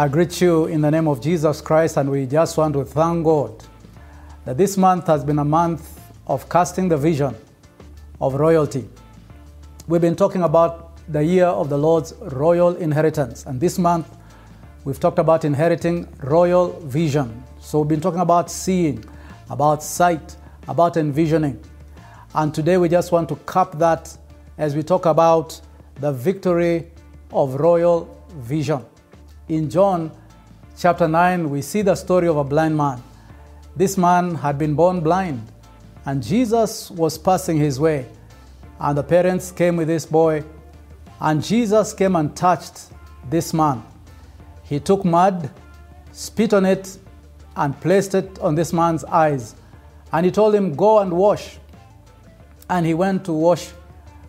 I greet you in the name of Jesus Christ, and we just want to thank God that this month has been a month of casting the vision of royalty. We've been talking about the year of the Lord's royal inheritance, and this month we've talked about inheriting royal vision. So we've been talking about seeing, about sight, about envisioning. And today we just want to cap that as we talk about the victory of royal vision. In John chapter 9, we see the story of a blind man. This man had been born blind, and Jesus was passing his way. And the parents came with this boy, and Jesus came and touched this man. He took mud, spit on it, and placed it on this man's eyes. And he told him, Go and wash. And he went to wash.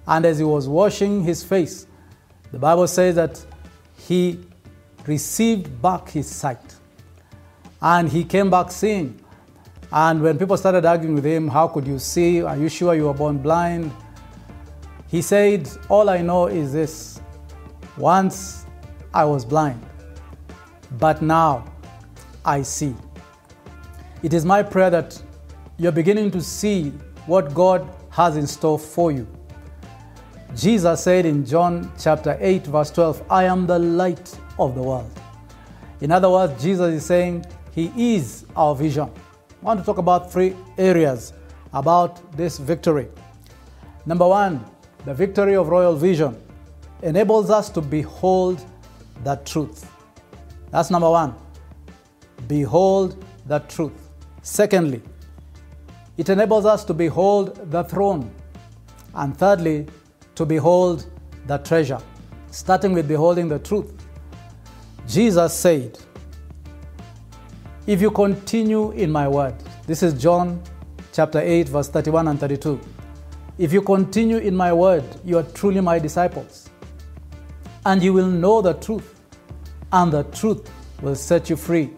And as he was washing his face, the Bible says that he received back his sight. And he came back seeing. And when people started arguing with him, How could you see? Are you sure you were born blind? He said, All I know is this once I was blind, but now I see. It is my prayer that you're beginning to see what God has in store for you. Jesus said in John chapter 8, verse 12, I am the light of the world. In other words, Jesus is saying He is our vision. I want to talk about three areas about this victory. Number one, the victory of royal vision enables us to behold the truth. That's number one. Behold the truth. Secondly, it enables us to behold the throne. And thirdly, to behold the treasure. Starting with beholding the truth. Jesus said, If you continue in my word, this is John chapter 8, verse 31 and 32. If you continue in my word, you are truly my disciples. And you will know the truth, and the truth will set you free.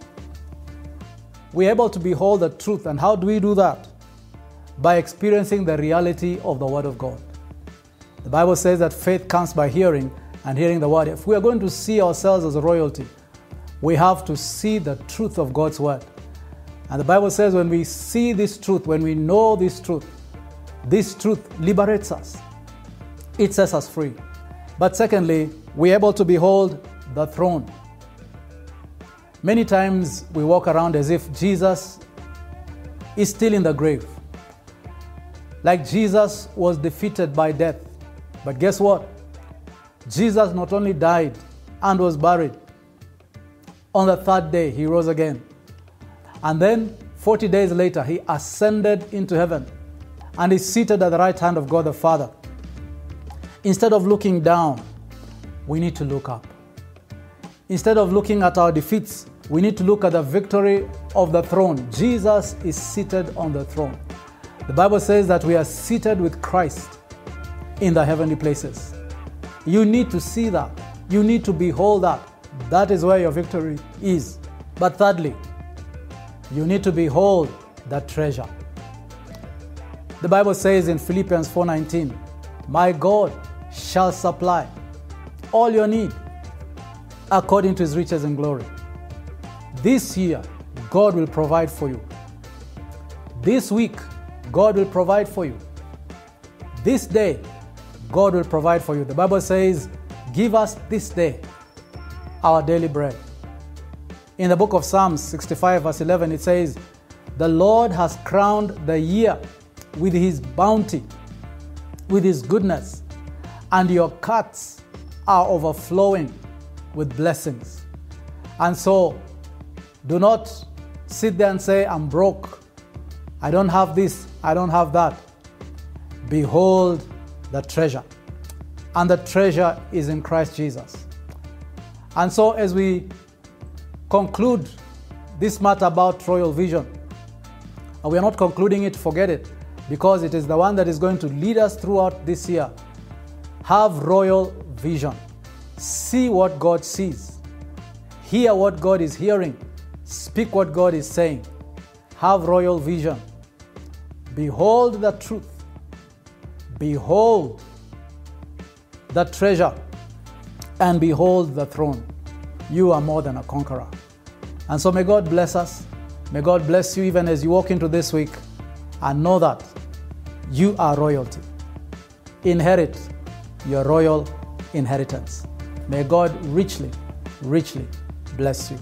We're able to behold the truth. And how do we do that? By experiencing the reality of the Word of God. The Bible says that faith comes by hearing, and hearing the Word. If we are going to see ourselves as royalty, we have to see the truth of God's Word. And the Bible says when we see this truth, when we know this truth, this truth liberates us, it sets us free. But secondly, we're able to behold the throne. Many times we walk around as if Jesus is still in the grave. Like Jesus was defeated by death. But guess what? Jesus not only died and was buried, on the third day he rose again. And then 40 days later, he ascended into heaven and is seated at the right hand of God the Father. Instead of looking down, we need to look up. Instead of looking at our defeats, we need to look at the victory of the throne. Jesus is seated on the throne. The Bible says that we are seated with Christ in the heavenly places. You need to see that. You need to behold that. That is where your victory is. But thirdly, you need to behold that treasure. The Bible says in Philippians 4:19, "My God shall supply all your need according to his riches and glory." This year, God will provide for you. This week, God will provide for you. This day, God will provide for you. The Bible says, Give us this day our daily bread. In the book of Psalms 65, verse 11, it says, The Lord has crowned the year with his bounty, with his goodness, and your cuts are overflowing with blessings. And so, do not sit there and say, I'm broke. I don't have this. I don't have that. Behold the treasure. And the treasure is in Christ Jesus. And so, as we conclude this matter about royal vision, and we are not concluding it, forget it, because it is the one that is going to lead us throughout this year. Have royal vision. See what God sees. Hear what God is hearing. Speak what God is saying. Have royal vision. Behold the truth. Behold the treasure. And behold the throne. You are more than a conqueror. And so may God bless us. May God bless you even as you walk into this week and know that you are royalty. Inherit your royal inheritance. May God richly, richly bless you.